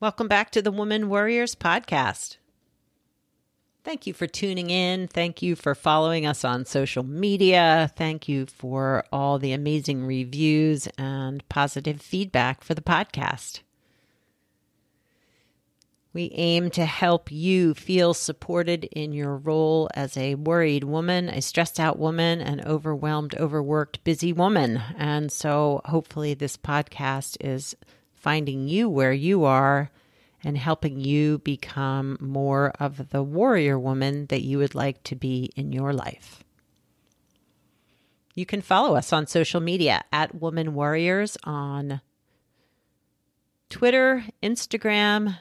Welcome back to the Woman Warriors podcast. Thank you for tuning in. Thank you for following us on social media. Thank you for all the amazing reviews and positive feedback for the podcast. We aim to help you feel supported in your role as a worried woman, a stressed out woman, an overwhelmed, overworked, busy woman. And so hopefully, this podcast is finding you where you are and helping you become more of the warrior woman that you would like to be in your life. You can follow us on social media at Woman Warriors on Twitter, Instagram,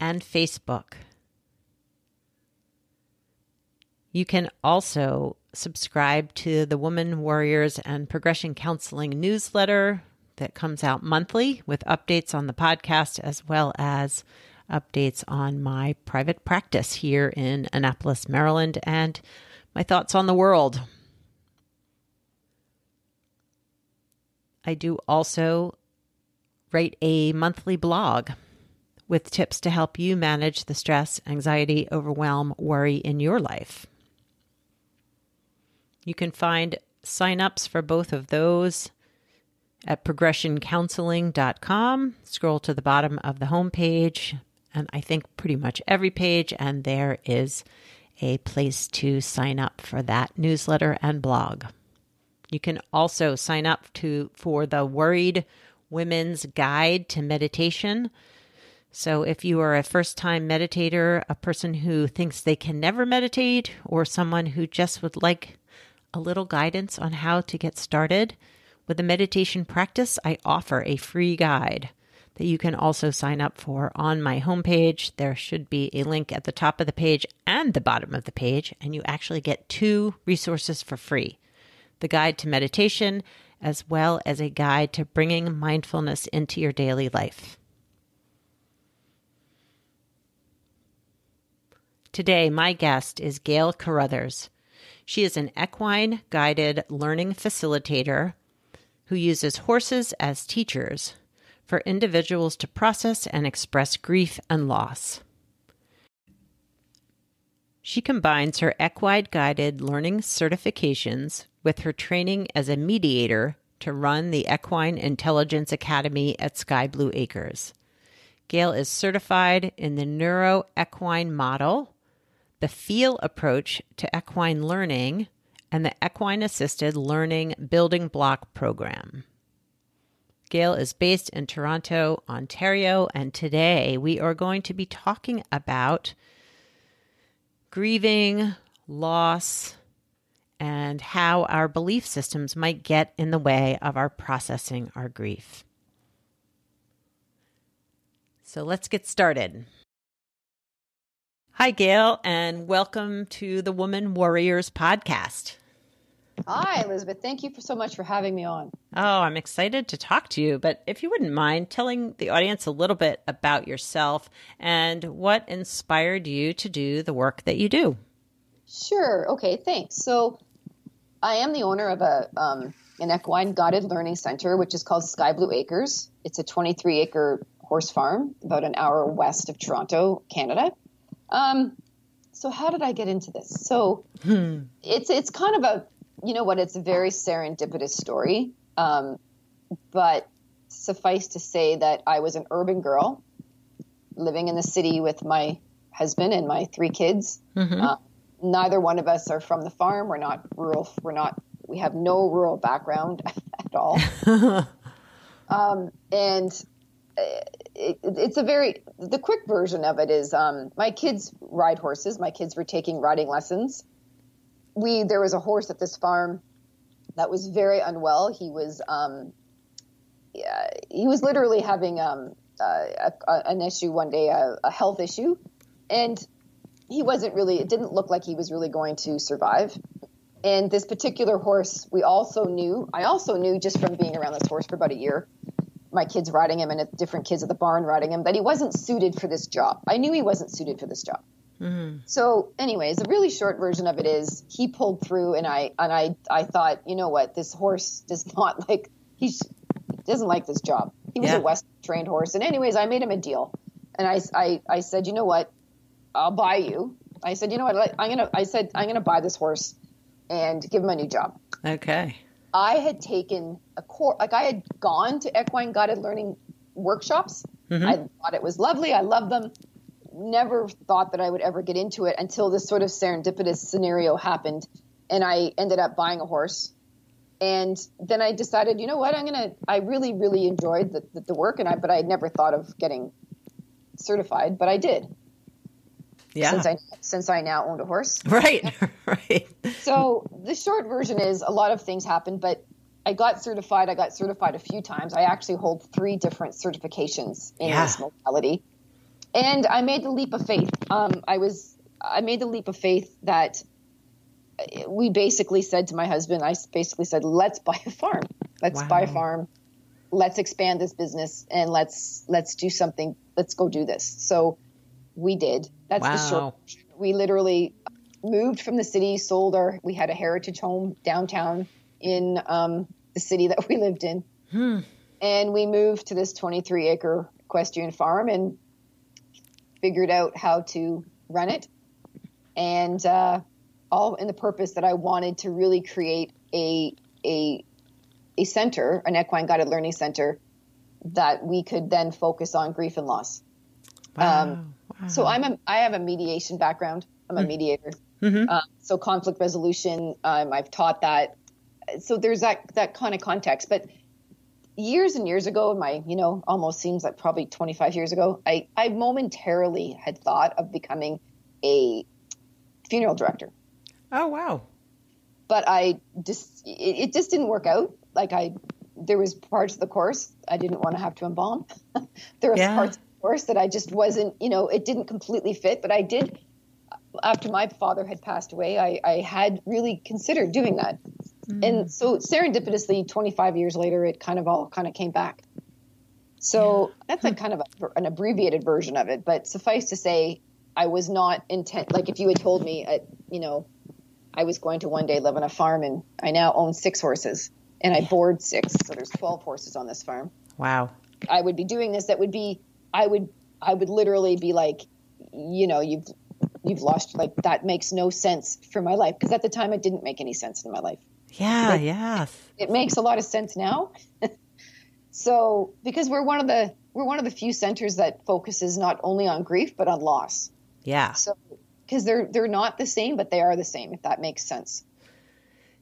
and Facebook. You can also subscribe to the Woman Warriors and Progression Counseling newsletter that comes out monthly with updates on the podcast as well as updates on my private practice here in Annapolis, Maryland, and my thoughts on the world. I do also write a monthly blog with tips to help you manage the stress, anxiety, overwhelm, worry in your life. You can find signups for both of those at progressioncounseling.com. Scroll to the bottom of the homepage, and I think pretty much every page, and there is a place to sign up for that newsletter and blog. You can also sign up to for the Worried Women's Guide to Meditation. So, if you are a first time meditator, a person who thinks they can never meditate, or someone who just would like a little guidance on how to get started, with the meditation practice, I offer a free guide that you can also sign up for on my homepage. There should be a link at the top of the page and the bottom of the page, and you actually get two resources for free the guide to meditation, as well as a guide to bringing mindfulness into your daily life. Today, my guest is Gail Carruthers. She is an equine guided learning facilitator who uses horses as teachers for individuals to process and express grief and loss. She combines her equine guided learning certifications with her training as a mediator to run the Equine Intelligence Academy at Sky Blue Acres. Gail is certified in the Neuro Equine Model, the FEEL approach to equine learning, and the Equine Assisted Learning Building Block Program. Gail is based in Toronto, Ontario, and today we are going to be talking about grieving, loss, and how our belief systems might get in the way of our processing our grief. So let's get started. Hi, Gail, and welcome to the Woman Warriors podcast. Hi, Elizabeth. Thank you for so much for having me on. Oh, I'm excited to talk to you. But if you wouldn't mind telling the audience a little bit about yourself and what inspired you to do the work that you do. Sure. Okay. Thanks. So, I am the owner of a um, an equine guided learning center, which is called Sky Blue Acres. It's a 23 acre horse farm about an hour west of Toronto, Canada. Um, so how did I get into this? So hmm. it's it's kind of a you know what? It's a very serendipitous story. Um, but suffice to say that I was an urban girl living in the city with my husband and my three kids. Mm-hmm. Uh, neither one of us are from the farm. We're not rural. We're not. We have no rural background at all. um, and uh, it, it's a very the quick version of it is um, my kids ride horses. My kids were taking riding lessons, we there was a horse at this farm that was very unwell. He was um, yeah, he was literally having um, uh, a, an issue one day, a, a health issue, and he wasn't really. It didn't look like he was really going to survive. And this particular horse, we also knew. I also knew just from being around this horse for about a year, my kids riding him and different kids at the barn riding him, that he wasn't suited for this job. I knew he wasn't suited for this job. Mm-hmm. So, anyways, the really short version of it is he pulled through, and I and I I thought, you know what, this horse does not like he doesn't like this job. He was yeah. a West trained horse, and anyways, I made him a deal, and I I I said, you know what, I'll buy you. I said, you know what, I'm gonna I said I'm gonna buy this horse, and give him a new job. Okay. I had taken a course, like I had gone to equine guided learning workshops. Mm-hmm. I thought it was lovely. I loved them never thought that I would ever get into it until this sort of serendipitous scenario happened, and I ended up buying a horse. And then I decided, you know what, I'm gonna. I really, really enjoyed the, the, the work, and I, but I had never thought of getting certified, but I did. Yeah. Since I since I now owned a horse. Right. right. So the short version is a lot of things happened, but I got certified. I got certified a few times. I actually hold three different certifications in yeah. this modality and I made the leap of faith. Um, I was I made the leap of faith that we basically said to my husband, I basically said, let's buy a farm. Let's wow. buy a farm. Let's expand this business and let's let's do something. Let's go do this. So we did. That's wow. the short. We literally moved from the city, sold our. We had a heritage home downtown in um, the city that we lived in, hmm. and we moved to this 23 acre equestrian farm and figured out how to run it, and uh, all in the purpose that I wanted to really create a a a center, an equine guided learning center, that we could then focus on grief and loss. Wow. Um, wow. So I'm a I have a mediation background. I'm a mm. mediator. Mm-hmm. Uh, so conflict resolution, um, I've taught that. So there's that that kind of context, but years and years ago, my, you know, almost seems like probably 25 years ago, I, I momentarily had thought of becoming a funeral director. Oh, wow. But I just, it, it just didn't work out. Like I, there was parts of the course I didn't want to have to embalm. there was yeah. parts of the course that I just wasn't, you know, it didn't completely fit, but I did, after my father had passed away, I, I had really considered doing that. Mm. And so serendipitously, 25 years later, it kind of all kind of came back. So yeah. that's a kind of a, an abbreviated version of it. But suffice to say, I was not intent. Like if you had told me, at, you know, I was going to one day live on a farm, and I now own six horses, and I yeah. board six, so there's 12 horses on this farm. Wow. I would be doing this. That would be. I would. I would literally be like, you know, you've you've lost. Like that makes no sense for my life because at the time it didn't make any sense in my life. Yeah, yes. It, it makes a lot of sense now. so, because we're one of the we're one of the few centers that focuses not only on grief but on loss. Yeah. So, because they're they're not the same, but they are the same. If that makes sense.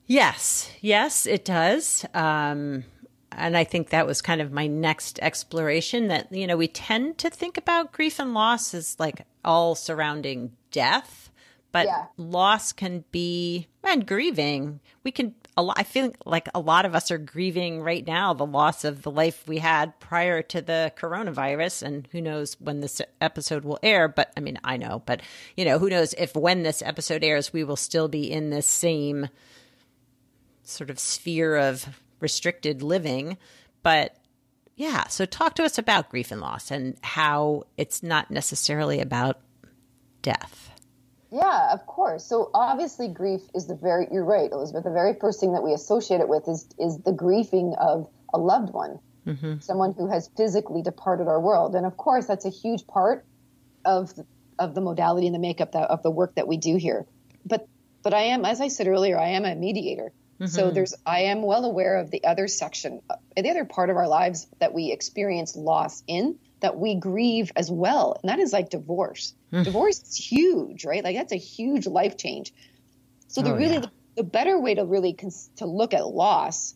Yes, yes, it does. Um, and I think that was kind of my next exploration. That you know, we tend to think about grief and loss as like all surrounding death, but yeah. loss can be and grieving. We can a lot, I feel like a lot of us are grieving right now the loss of the life we had prior to the coronavirus. And who knows when this episode will air. But I mean, I know, but you know, who knows if when this episode airs, we will still be in this same sort of sphere of restricted living. But yeah, so talk to us about grief and loss and how it's not necessarily about death. Yeah, of course. So obviously, grief is the very. You're right, Elizabeth. The very first thing that we associate it with is is the grieving of a loved one, mm-hmm. someone who has physically departed our world, and of course, that's a huge part of of the modality and the makeup that, of the work that we do here. But but I am, as I said earlier, I am a mediator. Mm-hmm. So there's I am well aware of the other section, uh, the other part of our lives that we experience loss in that we grieve as well. And that is like divorce. Mm. Divorce is huge, right? Like that's a huge life change. So the oh, really yeah. the, the, better way to really cons- to look at loss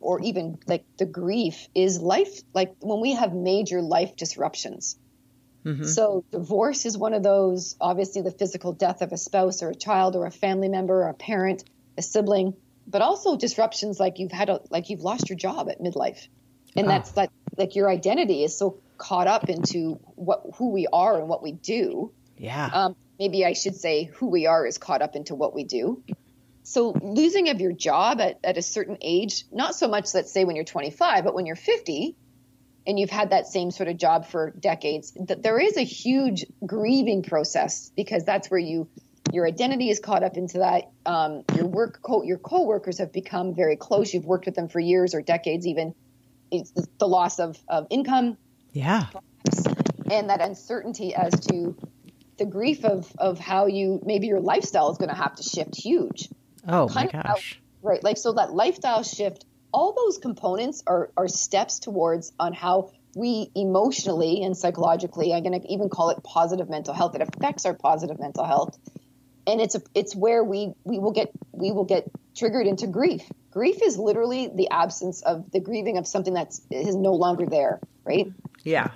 or even like the grief is life like when we have major life disruptions. Mm-hmm. So divorce is one of those, obviously the physical death of a spouse or a child or a family member or a parent, a sibling, but also disruptions like you've had a like you've lost your job at midlife. And oh. that's like like your identity is so caught up into what who we are and what we do. Yeah. Um, maybe I should say who we are is caught up into what we do. So losing of your job at, at a certain age, not so much let's say when you're 25, but when you're 50 and you've had that same sort of job for decades, that there is a huge grieving process because that's where you your identity is caught up into that. Um, your work co- your coworkers have become very close. You've worked with them for years or decades, even. It's the loss of, of income, yeah. and that uncertainty as to the grief of of how you maybe your lifestyle is going to have to shift huge Oh my kind how- gosh. right like so that lifestyle shift all those components are are steps towards on how we emotionally and psychologically i'm going to even call it positive mental health it affects our positive mental health and it's a, it's where we we will get we will get triggered into grief grief is literally the absence of the grieving of something that's is no longer there right Yeah.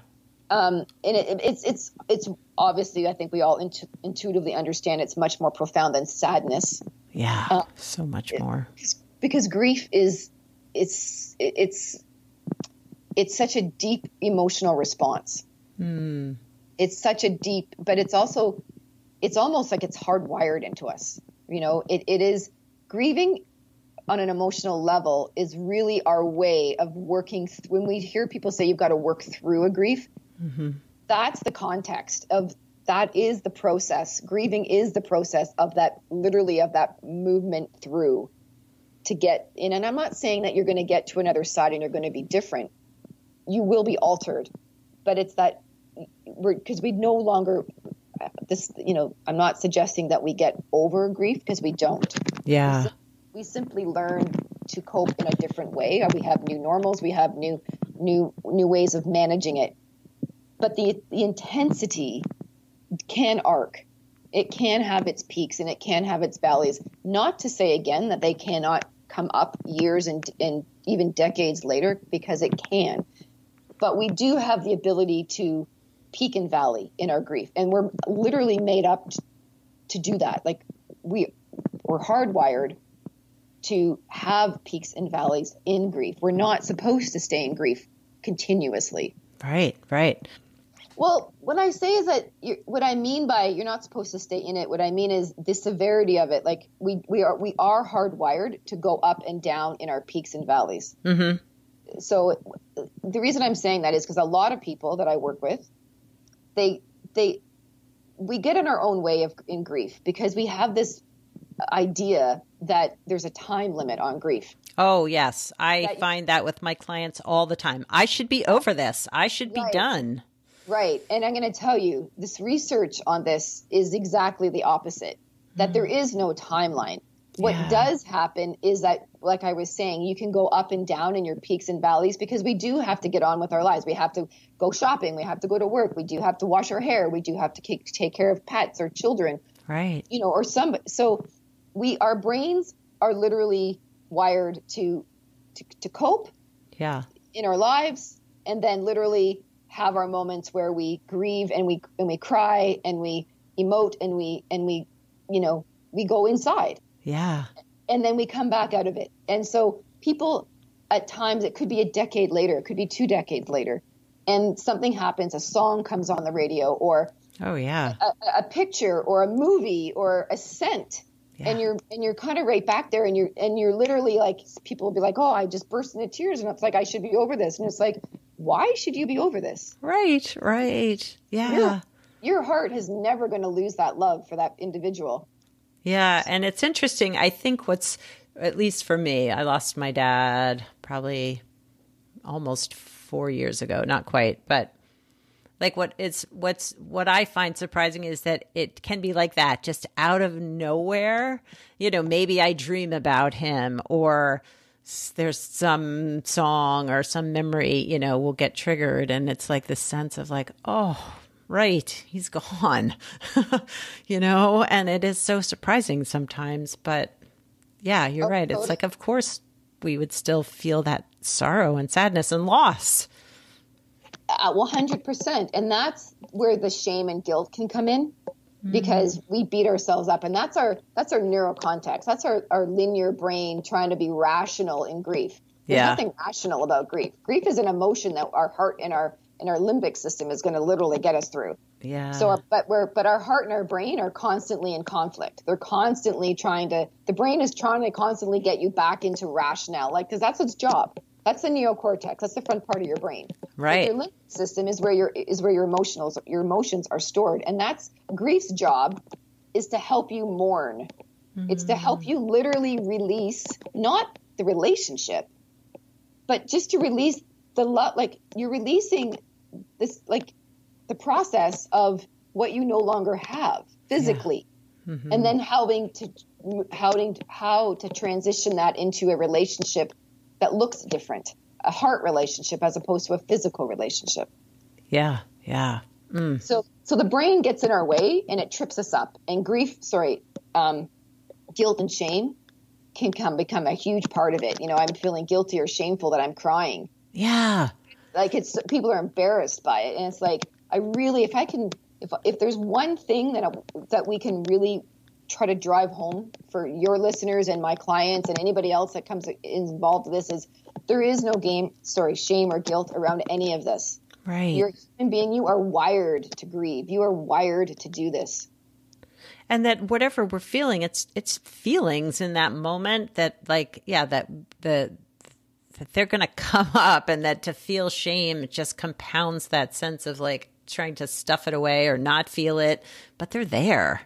um, and it, it's it's it's obviously I think we all intu- intuitively understand it's much more profound than sadness Yeah. Uh, so much more. because grief is it's it's it's such a deep emotional response. Mm. It's such a deep, but it's also it's almost like it's hardwired into us. You know, it, it is grieving on an emotional level is really our way of working. Th- when we hear people say you've got to work through a grief, mm-hmm. that's the context of that is the process. Grieving is the process of that, literally, of that movement through to get in. And I'm not saying that you're going to get to another side and you're going to be different. You will be altered, but it's that because we no longer uh, this. You know, I'm not suggesting that we get over grief because we don't Yeah. We simply learn to cope in a different way. Uh, we have new normals, we have new new new ways of managing it. But the the intensity can arc. It can have its peaks and it can have its valleys. Not to say again that they cannot come up years and and even decades later because it can. But we do have the ability to peak and valley in our grief and we're literally made up to do that. Like we we're hardwired to have peaks and valleys in grief. We're not supposed to stay in grief continuously. Right. Right. Well, what I say is that what I mean by you're not supposed to stay in it. What I mean is the severity of it. Like we we are we are hardwired to go up and down in our peaks and valleys. Mm-hmm. So the reason I'm saying that is because a lot of people that I work with, they they we get in our own way of in grief because we have this idea that there's a time limit on grief. Oh, yes. I That- find that with my clients all the time. I should be over this. I should be done. Right. And I'm going to tell you, this research on this is exactly the opposite that there hmm. is no timeline. What Yeah. does happen is that, like I was saying, you can go up and down in your peaks and valleys because we do have to get on with our lives. We have to go shopping. We have to go to work. We do have to wash our hair. We do have to take, take care of pets or children, Right. you know, or some. So we, our brains are literally wired to, to, to cope Yeah. in our lives and then literally have our moments where we grieve and we and we cry and we emote and we and we you know we go inside Yeah. and then we come back out of it and so people at times it could be a decade later it could be two decades later and something happens a song comes on the radio or Oh, yeah. a, a picture or a movie or a scent and you're and you're kind of right back there and you're and you're literally like people will be like oh i just burst into tears and it's like i should be over this and it's like why should you be over this Right. Right. Yeah. Yeah. your heart is never going to lose that love for that individual Yeah, and it's interesting. I think what's at least for me, I lost my dad probably almost 4 years ago, not quite, but like what it's what's what I find surprising is that it can be like that just out of nowhere. You know, maybe I dream about him or there's some song or some memory, you know, will get triggered and it's like this sense of like, oh, right, he's gone. you know, and it is so surprising sometimes, but yeah, you're Oh, right. It's like of course we would still feel that sorrow and sadness and loss. Uh, 100% and that's where the shame and guilt can come in because we beat ourselves up and that's our that's our neural context that's our, our linear brain trying to be rational in grief there's Yeah. nothing rational about grief grief is an emotion that our heart and our and our limbic system is going to literally get us through. Yeah. So, our, but we're but our heart and our brain are constantly in conflict. They're constantly trying to. The brain is trying to constantly get you back into rationale, like because that's its job. That's the neocortex. That's the front part of your brain. Right. Your limbic system is where your is where your emotionals your emotions are stored, and that's grief's job is to help you mourn. Mm-hmm. It's to help you literally release not the relationship, but just to release the love. Like you're releasing this, like the process of what you no longer have physically, yeah. mm-hmm. and then helping to how to how to transition that into a relationship that looks different, a heart relationship as opposed to a physical relationship. Yeah, yeah. Mm. So so the brain gets in our way and it trips us up. And grief, sorry, um, guilt and shame can come become a huge part of it. You know, I'm feeling guilty or shameful that I'm crying. Yeah. Like it's people are embarrassed by it, and it's like I really, if I can, if if there's one thing that I, that we can really try to drive home for your listeners and my clients and anybody else that comes involved with this is there is no game, sorry, shame or guilt around any of this. Right. You're a human being. You are wired to grieve. You are wired to do this. And that whatever we're feeling, it's it's feelings in that moment that like yeah that the that they're going to come up and that to feel shame just compounds that sense of like trying to stuff it away or not feel it, but they're there.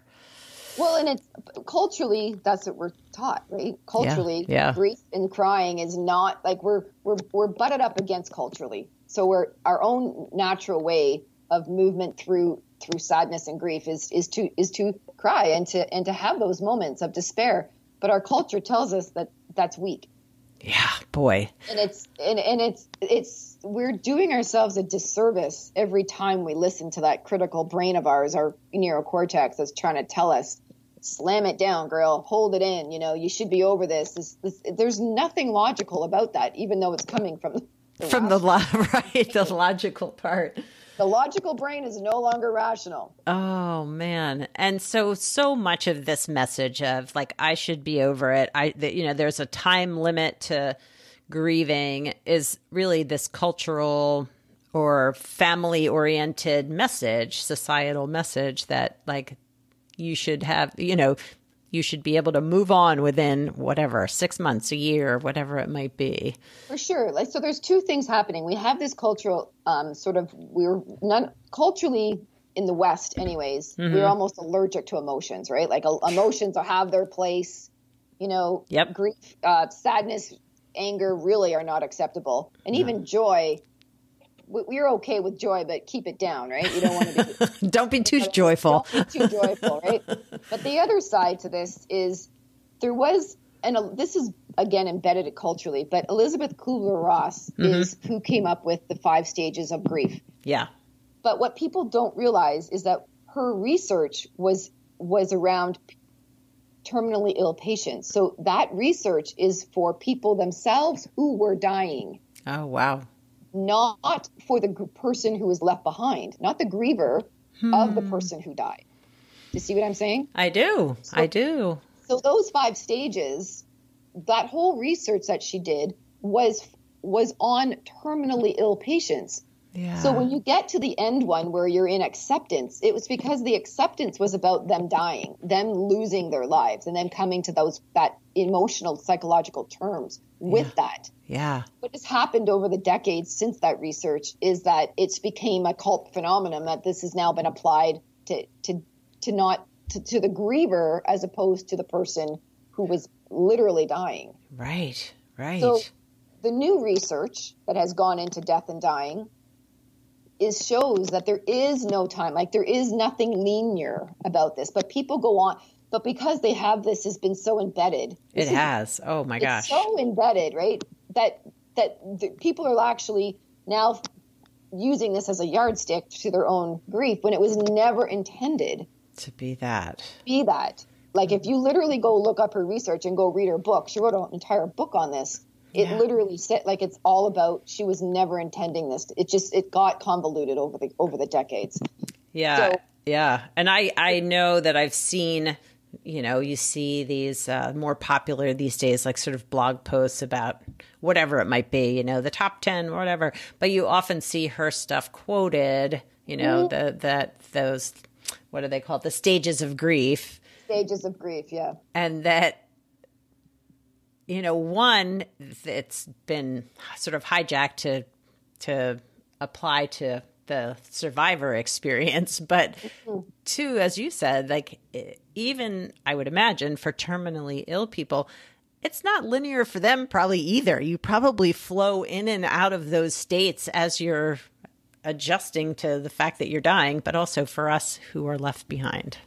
Well, and it's culturally that's what we're taught, right? Culturally, yeah, yeah. grief and crying is not like we're we're we're butted up against culturally. So we're our own natural way of movement through through sadness and grief is is to is to cry and to and to have those moments of despair. But our culture tells us that that's weak. Yeah, boy. And it's and, and it's it's we're doing ourselves a disservice every time we listen to that critical brain of ours, our neocortex that's trying to tell us, slam it down, girl, hold it in, you know, you should be over this. this, this there's nothing logical about that, even though it's coming from the from the lo- right, the logical part. The logical brain is no longer rational. Oh man. And so so much of this message of like I should be over it. I that you know there's a time limit to grieving is really this cultural or family oriented message, societal message that like you should have, you know, you should be able to move on within whatever six months a year whatever it might be. For sure. Like so there's two things happening. We have this cultural um, sort of we're not culturally in the west anyways mm-hmm. we're almost allergic to emotions right? Like emotions have their place you know? Yep. Grief uh, sadness anger really are not acceptable. And even joy we're okay with joy, but keep it down, right? You don't want to be. don't be too joyful. Don't be too joyful, right? But the other side to this is there was, and this is again embedded culturally, but Elizabeth Kubler Ross mm-hmm. is who came up with the five stages of grief. Yeah. But what people don't realize is that her research was was around terminally ill patients. So that research is for people themselves who were dying. Oh wow not for the person who is left behind, not the griever hmm. of the hmm. person who died. Do you see what I'm saying? I do. So, I do. So those five stages, that whole research that she did was was on terminally ill patients. Yeah. So when you get to the end one where you're in acceptance, it was because the acceptance was about them dying, them losing their lives, and then coming to those that emotional psychological terms with yeah. that. Yeah. What has happened over the decades since that research is that it's became a cult phenomenon that this has now been applied to to to not to, to the griever as opposed to the person who was literally dying. Right. Right. So the new research that has gone into death and dying is shows that there is no time like there is nothing linear about this but people go on but because they have this has been so embedded. It has. Oh my gosh. so embedded right? That that the, people are actually now using this as a yardstick to their own grief when it was never intended to be that. be that. Like if you literally go look up her research and go read her book she wrote an entire book on this it yeah. literally said like it's all about she was never intending this it just it got convoluted over the over the decades yeah so, yeah and i i know that i've seen you know, you see these uh, more popular these days, like sort of blog posts about whatever it might be, you know, the top 10, whatever. But you often see her stuff quoted, you know, mm-hmm. the, that those, what are they called? The stages of grief. Stages of grief, yeah. And that, you know, one, it's been sort of hijacked to, to apply to the survivor experience. But mm-hmm. two as you said like even i would imagine for terminally ill people it's not linear for them probably either. You probably flow in and out of those states as you're adjusting to the fact that you're dying but also for us who are left behind.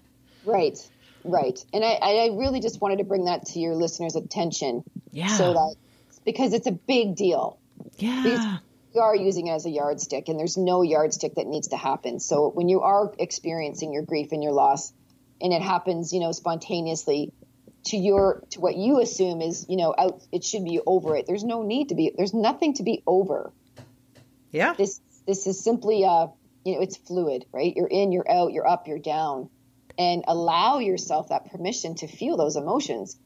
Right right and i i really just wanted to bring that to your listeners attention yeah so that because it's a big deal yeah because we are using it as a yardstick, and there's no yardstick that needs to happen. So when you are experiencing your grief and your loss, and it happens, you know, spontaneously to your to what you assume is, you know, out, it should be over it. There's no need to be. There's nothing to be over. Yeah. This this is simply uh, you know, it's fluid, right? You're in, you're out, you're up, you're down, and allow yourself that permission to feel those emotions.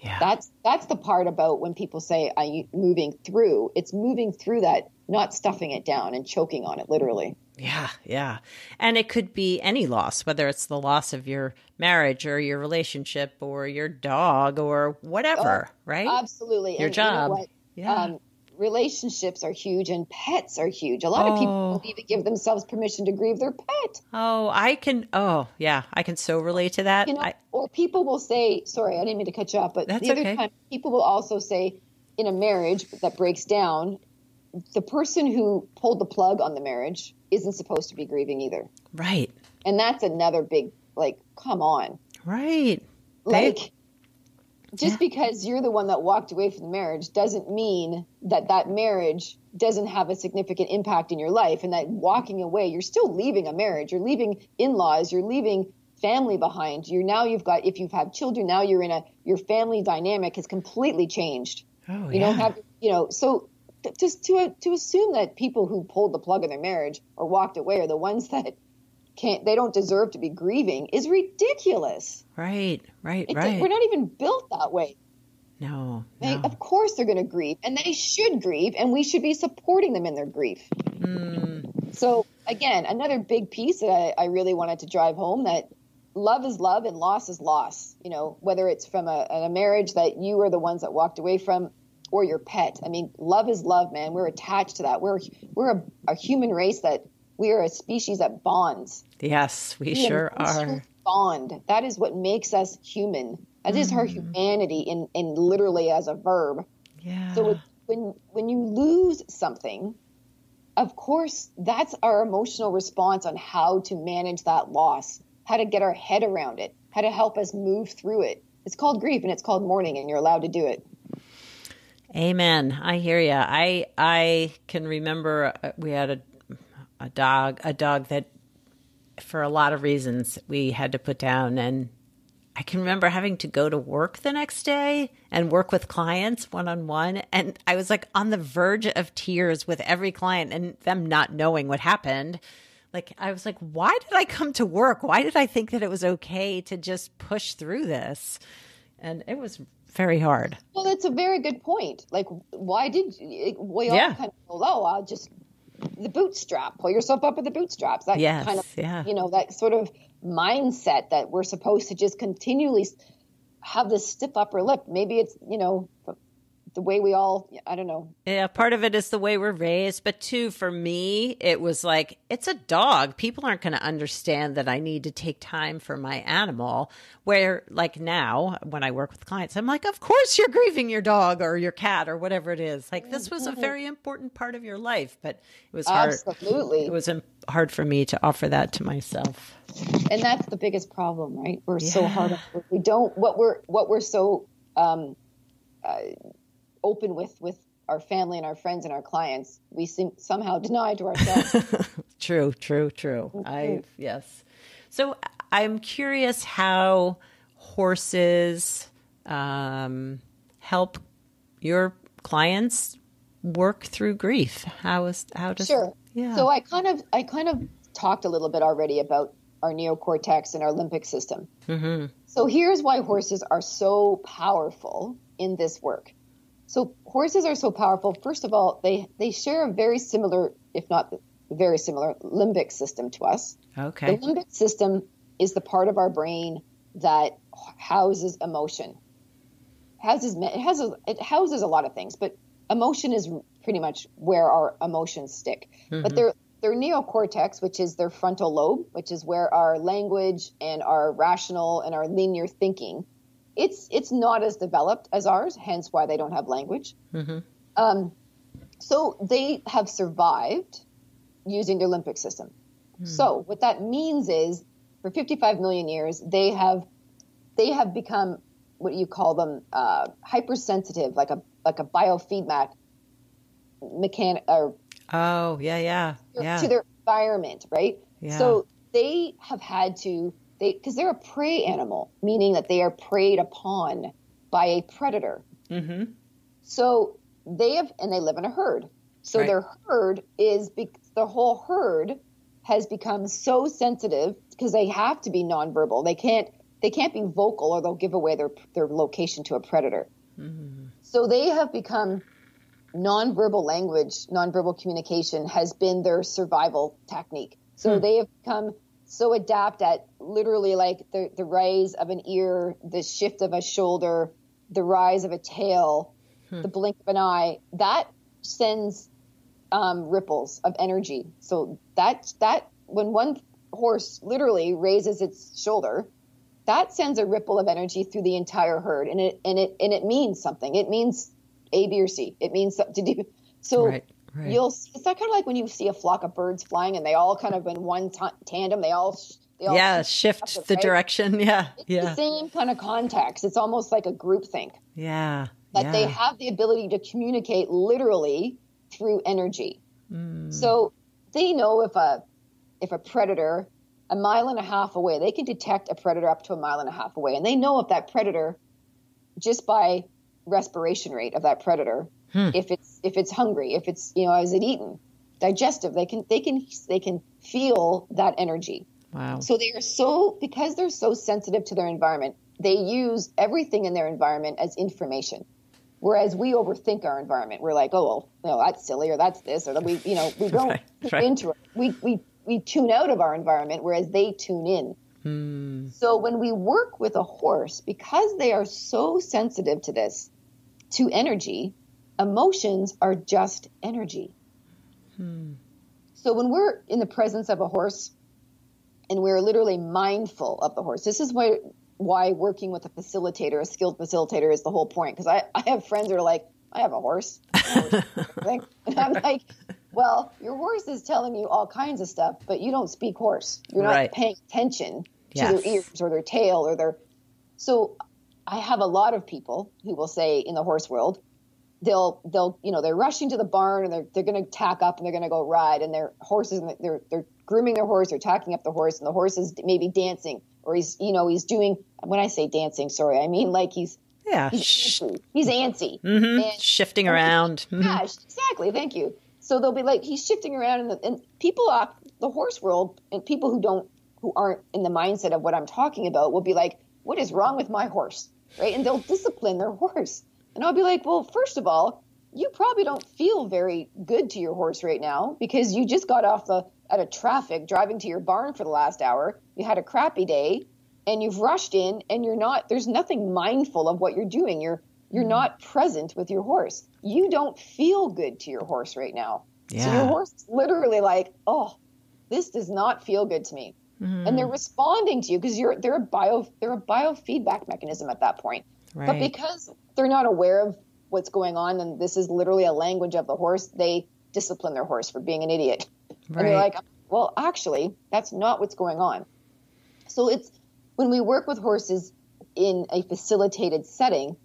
Yeah. That's that's the part about when people say I'm moving through. It's moving through that not stuffing it down and choking on it literally. Yeah, yeah. And it could be any loss, whether it's the loss of your marriage or your relationship or your dog or whatever, oh, right? Absolutely. Your and job. You know yeah. Um, relationships are huge and pets are huge. A lot oh. of people oh. don't even give themselves permission to grieve their pet. Oh, I can. Oh, yeah, I can so relate to that. You know, I, or people will say, "Sorry, I didn't mean to cut you off," but the other okay. time, people will also say, in a marriage that breaks down, the person who pulled the plug on the marriage isn't supposed to be grieving either. Right. And that's another big like come on. Right. Like they, just yeah. because you're the one that walked away from the marriage doesn't mean that that marriage doesn't have a significant impact in your life and that walking away you're still leaving a marriage you're leaving in-laws you're leaving family behind you're now you've got if you've had children now you're in a your family dynamic has completely changed oh, you yeah. don't have you know so just to to assume that people who pulled the plug in their marriage or walked away are the ones that can't they don't deserve to be grieving is ridiculous. Right, right, it's, right. We're not even built that way. No, they, Of course they're going to grieve, and they should grieve, and we should be supporting them in their grief. Mm. So again, another big piece that I, I really wanted to drive home that love is love and loss is loss. You know, whether it's from a, a marriage that you are the ones that walked away from, or your pet. I mean, love is love, man. We're attached to that. We're we're a, a human race that we are a species that bonds. Yes, we, we sure are. Bond. That is what makes us human. That mm. is our humanity in in literally as a verb. Yeah. So when when you lose something, of course, that's our emotional response on how to manage that loss, how to get our head around it, how to help us move through it. It's called grief and it's called mourning, and you're allowed to do it. Amen. I hear you. I I can remember uh, we had a a dog a dog that for a lot of reasons we had to put down and I can remember having to go to work the next day and work with clients one on one. And I was like on the verge of tears with every client and them not knowing what happened. Like, I was like, why did I come to work? Why did I think that it was okay to just push through this? And it was very hard. Well, that's a very good point. Like, why did you, we all yeah. kind of go, oh, I'll just the bootstrap, pull yourself up with the bootstraps. That yes, kind of, yeah. you know, that sort of mindset that we're supposed to just continually have this stiff upper lip. Maybe it's, you know, the way we all i don't know. Yeah part of it is the way we're raised but two for me it was like it's a dog. People aren't going to understand that i need to take time for my animal where like now when i work with clients i'm like of course you're grieving your dog or your cat or whatever it is. Like this was a mm-hmm. very important part of your life but it was hard. Absolutely. It was hard for me to offer that to myself. And that's the biggest problem right? We're yeah. so hard we don't what we're what we're so um uh, open with with our family and our friends and our clients, we seem, somehow deny to ourselves. true, true, true. Mm-hmm. I yes. So I'm curious how horses um, help your clients work through grief. How is how does sure? Yeah. So I kind of I kind of talked a little bit already about our neocortex and our limbic system. Mm-hmm. So here's why horses are so powerful in this work. So horses are so powerful. First of all, they they share a very similar, if not very similar, limbic system to us. Okay. The limbic system is the part of our brain that houses emotion. Houses it has a, it houses a lot of things, but emotion is pretty much where our emotions stick. Mm-hmm. But their their neocortex, which is their frontal lobe, which is where our language and our rational and our linear thinking, it's it's not as developed as ours. Hence, why they don't have language. Um, so they have survived using their limbic system. So what that means is, for 55 million years, they have they have become what you call them uh, hypersensitive, like a like a biofeedback mechanic or Oh, yeah, yeah. Yeah. to their environment, right? Yeah. So they have had to they because they're a prey animal, meaning that they are preyed upon by a predator. mm-hmm. So they have and they live in a herd. So Right. their herd is the whole herd has become so sensitive because they have to be nonverbal. They can't they can't be vocal or they'll give away their their location to a predator. So they have become nonverbal language, nonverbal communication has been their survival technique. So they have become so adept at literally like the, the rise of an ear, the shift of a shoulder, the rise of a tail, the blink of an eye. That sends um, ripples of energy. So that that when one horse literally raises its shoulder, that sends a ripple of energy through the entire herd, and it and it and it means something. It means A, B, or C. It means something to do. So Right, right. you'll it's not kind of like when you see a flock of birds flying and they all kind of in one ta tandem. They all sh- they all Yeah, shift the right? direction. Yeah. It's Yeah. the same kind of context. It's almost like a group think Yeah. that yeah. they have the ability to communicate literally through energy. Mm. So they know if a if a predator a mile and a half away, they can detect a predator up to a mile and a half away, and they know if that predator just by respiration rate of that predator, Hmm. if it's if it's hungry, if it's you know is it eaten, digestive, they can they can they can feel that energy. Wow. So they are so because they're so sensitive to their environment, they use everything in their environment as information. Whereas we overthink our environment. We're like, oh well, know, that's silly or that's this or that we you know, we don't Right, right. into it. We we we tune out of our environment whereas they tune in. Hmm. So when we work with a horse, because they are so sensitive to this, to energy, emotions are just energy. Hmm. So when we're in the presence of a horse and we're literally mindful of the horse, this is why why working with a facilitator, a skilled facilitator, is the whole point. Because I, I have friends that are like, I have a horse. A horse." And I'm like, well, your horse is telling you all kinds of stuff, but you don't speak horse. You're not Right. paying attention to Yes. their ears or their tail or their. So I have a lot of people who will say in the horse world, they'll they'll you know they're rushing to the barn and they're they're going to tack up and they're going to go ride and their horses and they're they're grooming their horse they're tacking up the horse and the horse is maybe dancing or he's you know he's doing when I say dancing sorry I mean like he's Yeah. he's antsy. he's antsy mhm. And- Shifting around. Mhm. yeah, exactly. Thank you. So they'll be like, he's shifting around, and, the, and people off the horse world and people who don't, who aren't in the mindset of what I'm talking about, will be like, "What is wrong with my horse?" Right? And they'll discipline their horse, and I'll be like, "Well, first of all, you probably don't feel very good to your horse right now because you just got off the out of traffic driving to your barn for the last hour. You had a crappy day, and you've rushed in, and you're not. There's nothing mindful of what you're doing. You're you're mm-hmm. not present with your horse. You don't feel good to your horse right now. Yeah. So your horse is literally like, oh, this does not feel good to me. And they're mm-hmm. responding to you because you're they're a bio they're a biofeedback mechanism at that point. But because they're not aware of what's going on and this is literally a language of the horse, they discipline their horse for being an idiot. And Right. you're like, well, actually, that's not what's going on. So it's when we work with horses in a facilitated setting,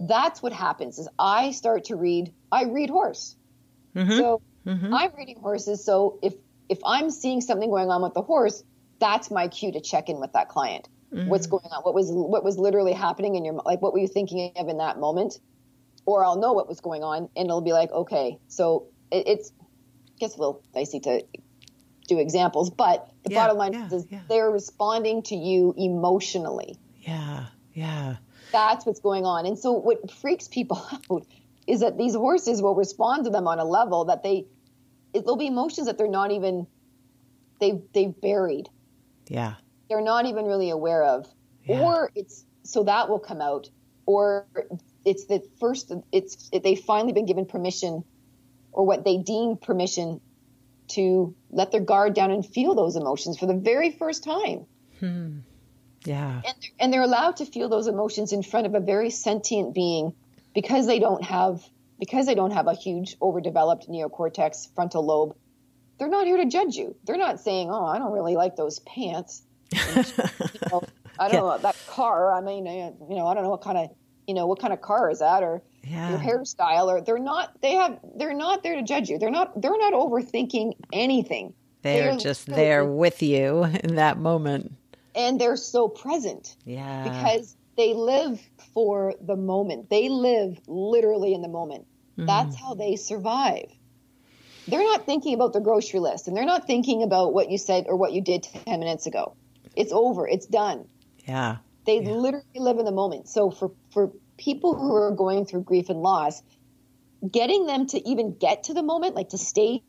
that's what happens is I start to read, I read horse. Mhm. So Mhm. I'm reading horses. So if if I'm seeing something going on with the horse, that's my cue to check in with that client. What's mm-hmm. going on? What was what was literally happening in your like? What were you thinking of in that moment? Or I'll know what was going on, and it'll be like, okay, so it, it's it gets a little dicey to do examples, but the Yeah, bottom line yeah, is yeah. they're responding to you emotionally. Yeah. Yeah. That's what's going on. And so what freaks people out is that these horses will respond to them on a level that they there'll be emotions that they're not even they they've buried. Yeah. They're not even really aware of. Yeah. Or it's so that will come out or it's the first it's they've finally been given permission or what they deem permission to let their guard down and feel those emotions for the very first time. Hmm. Yeah. and, and they're allowed to feel those emotions in front of a very sentient being because they don't have because they don't have a huge overdeveloped neocortex frontal lobe they're not here to judge you they're not saying oh i don't really like those pants And, you know, i don't know that car i mean uh, you know i don't know what kind of you know what kind of car is that or Yeah. your hairstyle or they're not they have they're not there to judge you they're not they're not overthinking anything They're just there with you in that moment. and they're so present Yeah. because they live for the moment. They live literally in the moment. That's how they survive. They're not thinking about their grocery list and they're not thinking about what you said or what you did 10 minutes ago. It's over, it's done. yeah. They literally live in the moment. So for for people who are going through grief and loss, getting them to even get to the moment, like to stay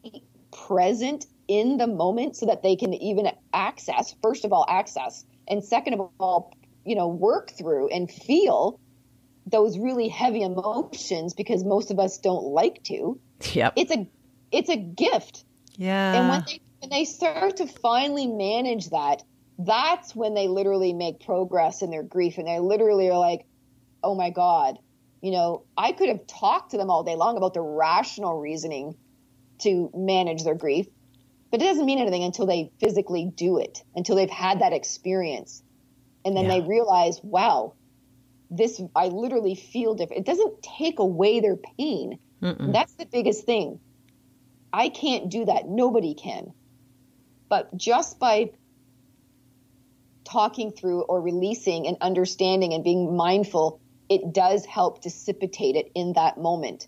present in the moment so that they can even access, first of all, access, and second of all, you know, work through and feel those really heavy emotions because most of us don't like to. Yep. It's a it's a gift. yeah. And when they when they start to finally manage that, that's when they literally make progress in their grief and they literally are like, "Oh my god, you know, I could have talked to them all day long about the rational reasoning to manage their grief, but it doesn't mean anything until they physically do it, until they've had that experience. And then Yeah. they realize, wow, this I literally feel different. It doesn't take away their pain. That's the biggest thing. I can't do that. Nobody can. But just by talking through or releasing and understanding and being mindful, it does help dissipate it in that moment.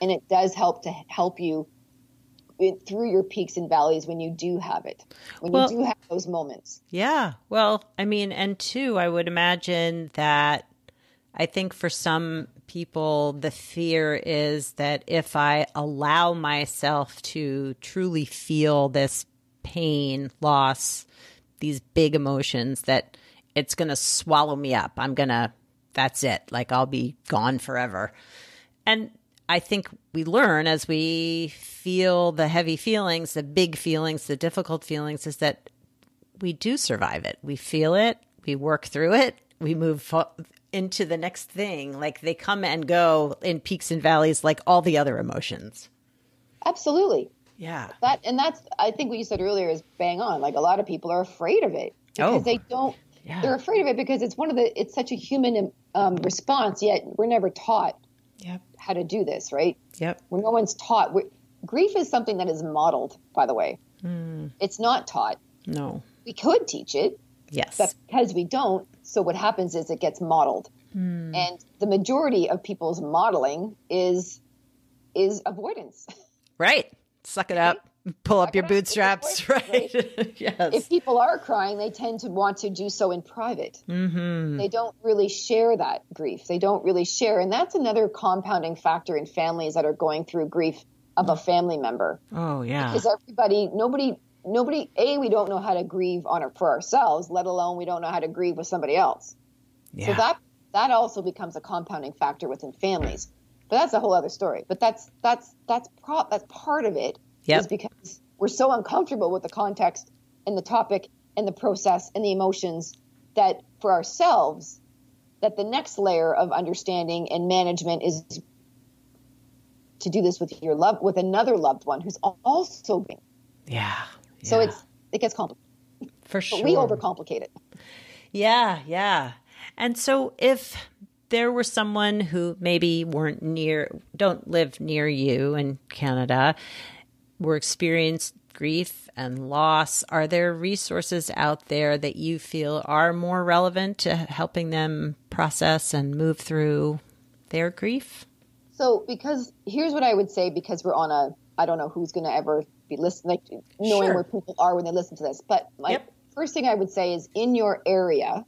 And it does help to help you through your peaks and valleys when you do have it, when Well- you do have those moments. Yeah. Well, I mean, and two, I would imagine that I think for some people, the fear is that if I allow myself to truly feel this pain, loss, these big emotions, that it's going to swallow me up. I'm going to, that's it. Like I'll be gone forever. And I think we learn as we feel the heavy feelings, the big feelings, the difficult feelings, is that we do survive it. We feel it, we work through it, we move fo- into the next thing. Like they come and go in peaks and valleys, like all the other emotions. Absolutely. Yeah. That and that's I think what you said earlier is bang on. Like a lot of people are afraid of it because Oh. they don't. Yeah. They're afraid of it because it's one of the. It's such a human um, response. Yet we're never taught Yep. how to do this, right? Yep. When no one's taught. grief is something that is modeled, by the way. Hmm. It's not taught. No. We could teach it, Yes. but because we don't, so what happens is it gets modeled, Hmm. and the majority of people's modeling is is avoidance. right. Suck it up. Pull up your up. Bootstraps. Right. yes. if people are crying, they tend to want to do so in private. Mm-hmm. They don't really share that grief. They don't really share. And that's another compounding factor in families that are going through grief of a family member. oh, yeah. Because everybody, nobody, nobody, A, we don't know how to grieve on it for ourselves, let alone we don't know how to grieve with somebody else. Yeah. So that that also becomes a compounding factor within families. But that's a whole other story. But that's that's that's pro- that's part of it. Yep. Is because we're so uncomfortable with the context and the topic and the process and the emotions that for ourselves that the next layer of understanding and management is to do this with your love with another loved one who's also being. yeah. So it's it gets complicated. for But sure. we overcomplicate it. Yeah, yeah. And so if there were someone who maybe weren't near, don't live near you in Canada, were experienced grief and loss, are there resources out there that you feel are more relevant to helping them process and move through their grief? So, because here's what I would say, because we're on a, I don't know who's going to ever be listening, like knowing Sure. where people are when they listen to this. But my Yep. first thing I would say is in your area,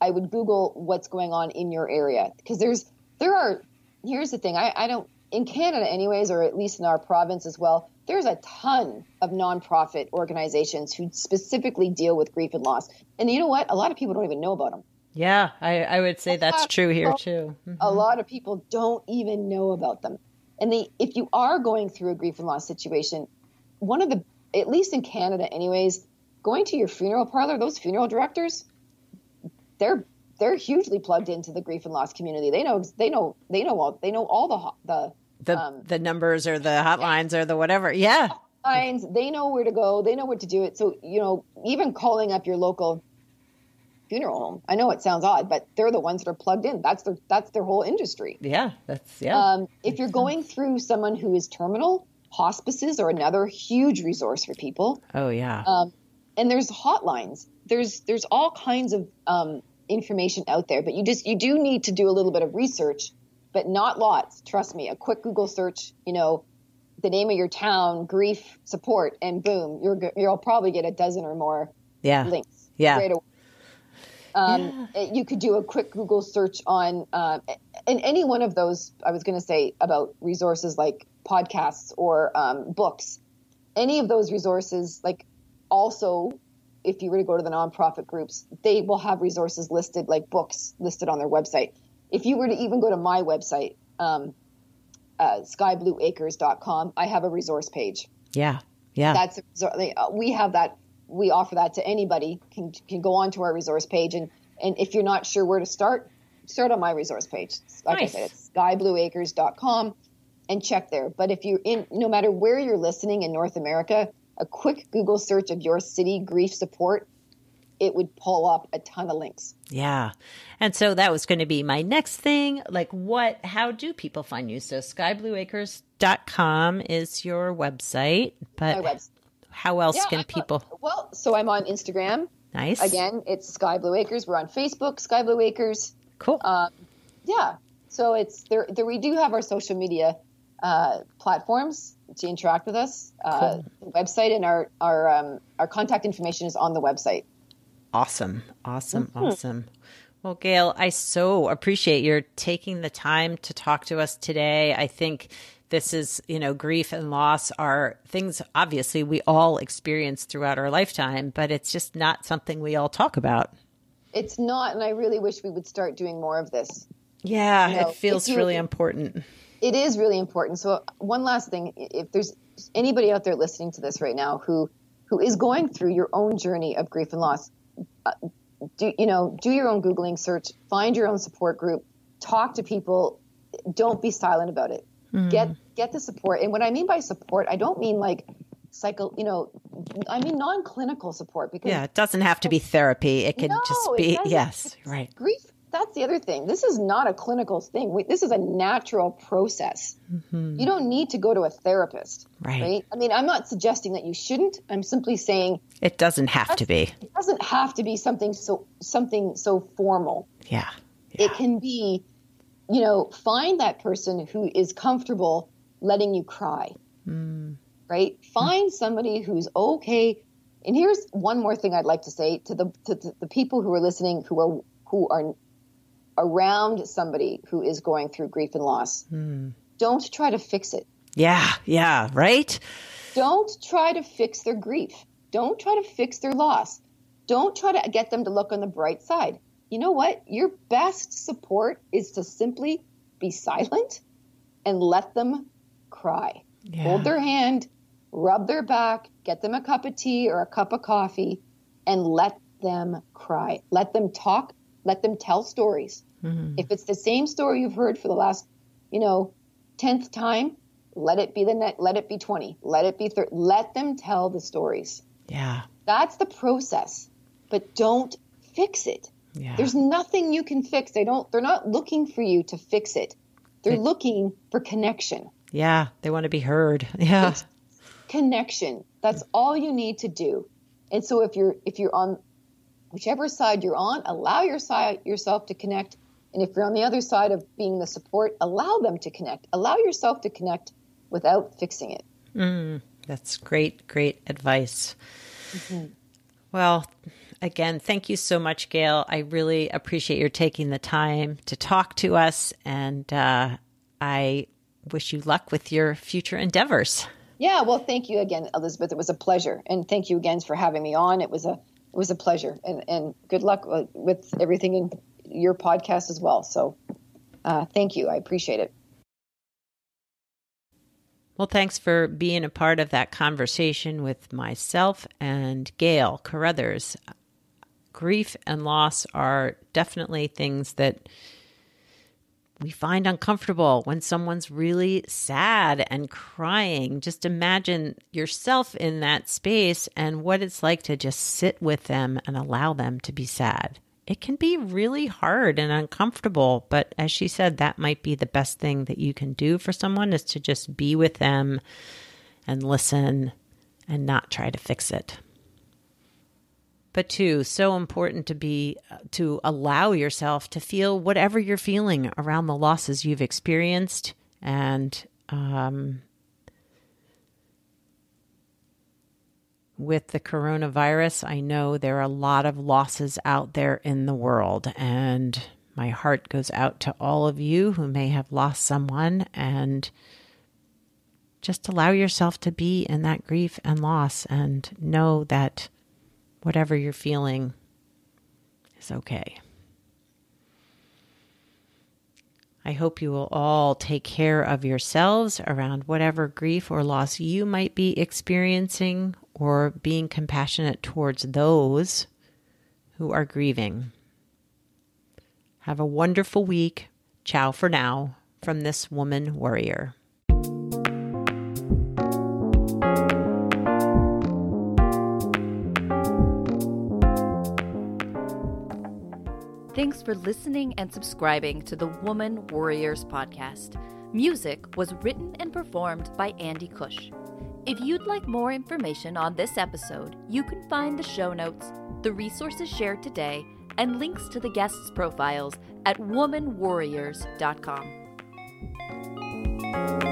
I would Google what's going on in your area because there's there are. Here's the thing. I, I don't in Canada, anyways, or at least in our province as well. There's a ton of nonprofit organizations who specifically deal with grief and loss. And you know what? A lot of people don't even know about them. Yeah, I, I would say that's true here too. Mm-hmm. A lot of people don't even know about them. And they, if you are going through a grief and loss situation, one of the, at least in Canada, anyways, going to your funeral parlor, those funeral directors, they're they're hugely plugged into the grief and loss community. They know they know they know all they know all the the the um, the numbers or the hotlines or the whatever. Yeah. Lines, they know where to go. They know what to do it. So, you know, even calling up your local funeral home. I know it sounds odd, but they're the ones that are plugged in. That's their that's their whole industry. Yeah, that's yeah. Um, if you're going through someone who is terminal, hospices are another huge resource for people. Oh yeah. Um, and there's hotlines. There's there's all kinds of um, information out there, but you just you do need to do a little bit of research, but not lots. Trust me. A quick Google search, you know, the name of your town, grief support, and boom, you're you'll probably get a dozen or more yeah. links. Yeah. Right away. Um, yeah. You could do a quick Google search on, uh, and any one of those, I was going to say about resources like podcasts or um, books. Any of those resources, like also, if you were to go to the nonprofit groups, they will have resources listed, like books listed on their website. If you were to even go to my website, um, uh, skyblueacres.com, I have a resource page. Yeah. Yeah. That's we have that we offer that to anybody can can go onto our resource page and and if you're not sure where to start start on my resource page like nice. i said it's skyblueacres.com and check there but if you're in no matter where you're listening in north america a quick google search of your city grief support it would pull up a ton of links. Yeah. And so that was going to be my next thing. Like what how do people find you? So skyblueacres.com is your website, but website how else yeah, can people? well, so I'm on Instagram. Nice. Again, it's Sky Blue Acres. We're on Facebook, Sky Blue Acres. Cool. Um, yeah. So it's there, there. We do have our social media uh, platforms to interact with us. Uh, cool. website and our our um, our contact information is on the website. Awesome. Awesome. Mm-hmm. Awesome. Well, Gail, I so appreciate your taking the time to talk to us today. I think this is, you know, grief and loss are things obviously we all experience throughout our lifetime, but it's just not something we all talk about. It's not, and I really wish we would start doing more of this. Yeah, you know, it feels you, really important. It is really important. So, one last thing if there's anybody out there listening to this right now who who is going through your own journey of grief and loss, uh, do you know, do your own googling search, find your own support group, talk to people, don't be silent about it mm Get get the support. And what I mean by support, I don't mean like psycho, you know, I mean non-clinical support because Yeah, it doesn't have to be therapy. It can no, just be yes, right. Grief that's the other thing. This is not a clinical thing. We, this is a natural process. Mm-hmm. You don't need to go to a therapist, right. right? I mean, I'm not suggesting that you shouldn't. I'm simply saying it doesn't have to be. It doesn't have to be something so something so formal. Yeah. yeah. It can be you know, find that person who is comfortable letting you cry, mm. right? Find somebody who's okay. And here's one more thing I'd like to say to the to, to the people who are listening who are who are around somebody who is going through grief and loss. Mm. Don't try to fix it. Yeah, yeah, right? Don't try to fix their grief. Don't try to fix their loss. Don't try to get them to look on the bright side you know what? Your best support is to simply be silent and let them cry. Yeah. Hold their hand, rub their back, get them a cup of tea or a cup of coffee, and let them cry. Let them talk, let them tell stories. Mm-hmm. If it's the same story you've heard for the last, you know, 10th time, let it be the net, let it be 20, let it be 30. Let them tell the stories. Yeah. That's the process. But don't fix it. Yeah. There's nothing you can fix. They don't they're not looking for you to fix it. They're they, looking for connection. Yeah, they want to be heard. Yeah. It's connection. That's all you need to do. And so if you're if you're on whichever side you're on, allow your side yourself to connect. And if you're on the other side of being the support, allow them to connect. Allow yourself to connect without fixing it. Mm, that's great, great advice. Mm-hmm. Well, Again, thank you so much, Gail. I really appreciate your taking the time to talk to us, and uh, I wish you luck with your future endeavors. Yeah, well, thank you again, Elizabeth. It was a pleasure, and thank you again for having me on. It was a it was a pleasure, and and good luck with everything in your podcast as well. So, uh, thank you. I appreciate it. Well, thanks for being a part of that conversation with myself and Gail Carruthers. Grief and loss are definitely things that we find uncomfortable when someone's really sad and crying. Just imagine yourself in that space and what it's like to just sit with them and allow them to be sad. It can be really hard and uncomfortable, but as she said, that might be the best thing that you can do for someone is to just be with them and listen and not try to fix it. But two so important to be to allow yourself to feel whatever you're feeling around the losses you've experienced and um, with the coronavirus i know there are a lot of losses out there in the world and my heart goes out to all of you who may have lost someone and just allow yourself to be in that grief and loss and know that whatever you're feeling is okay. I hope you will all take care of yourselves around whatever grief or loss you might be experiencing or being compassionate towards those who are grieving. Have a wonderful week. Ciao for now from this woman warrior. Thanks for listening and subscribing to the Woman Warriors podcast. Music was written and performed by Andy Cush. If you'd like more information on this episode, you can find the show notes, the resources shared today, and links to the guests' profiles at womanwarriors.com.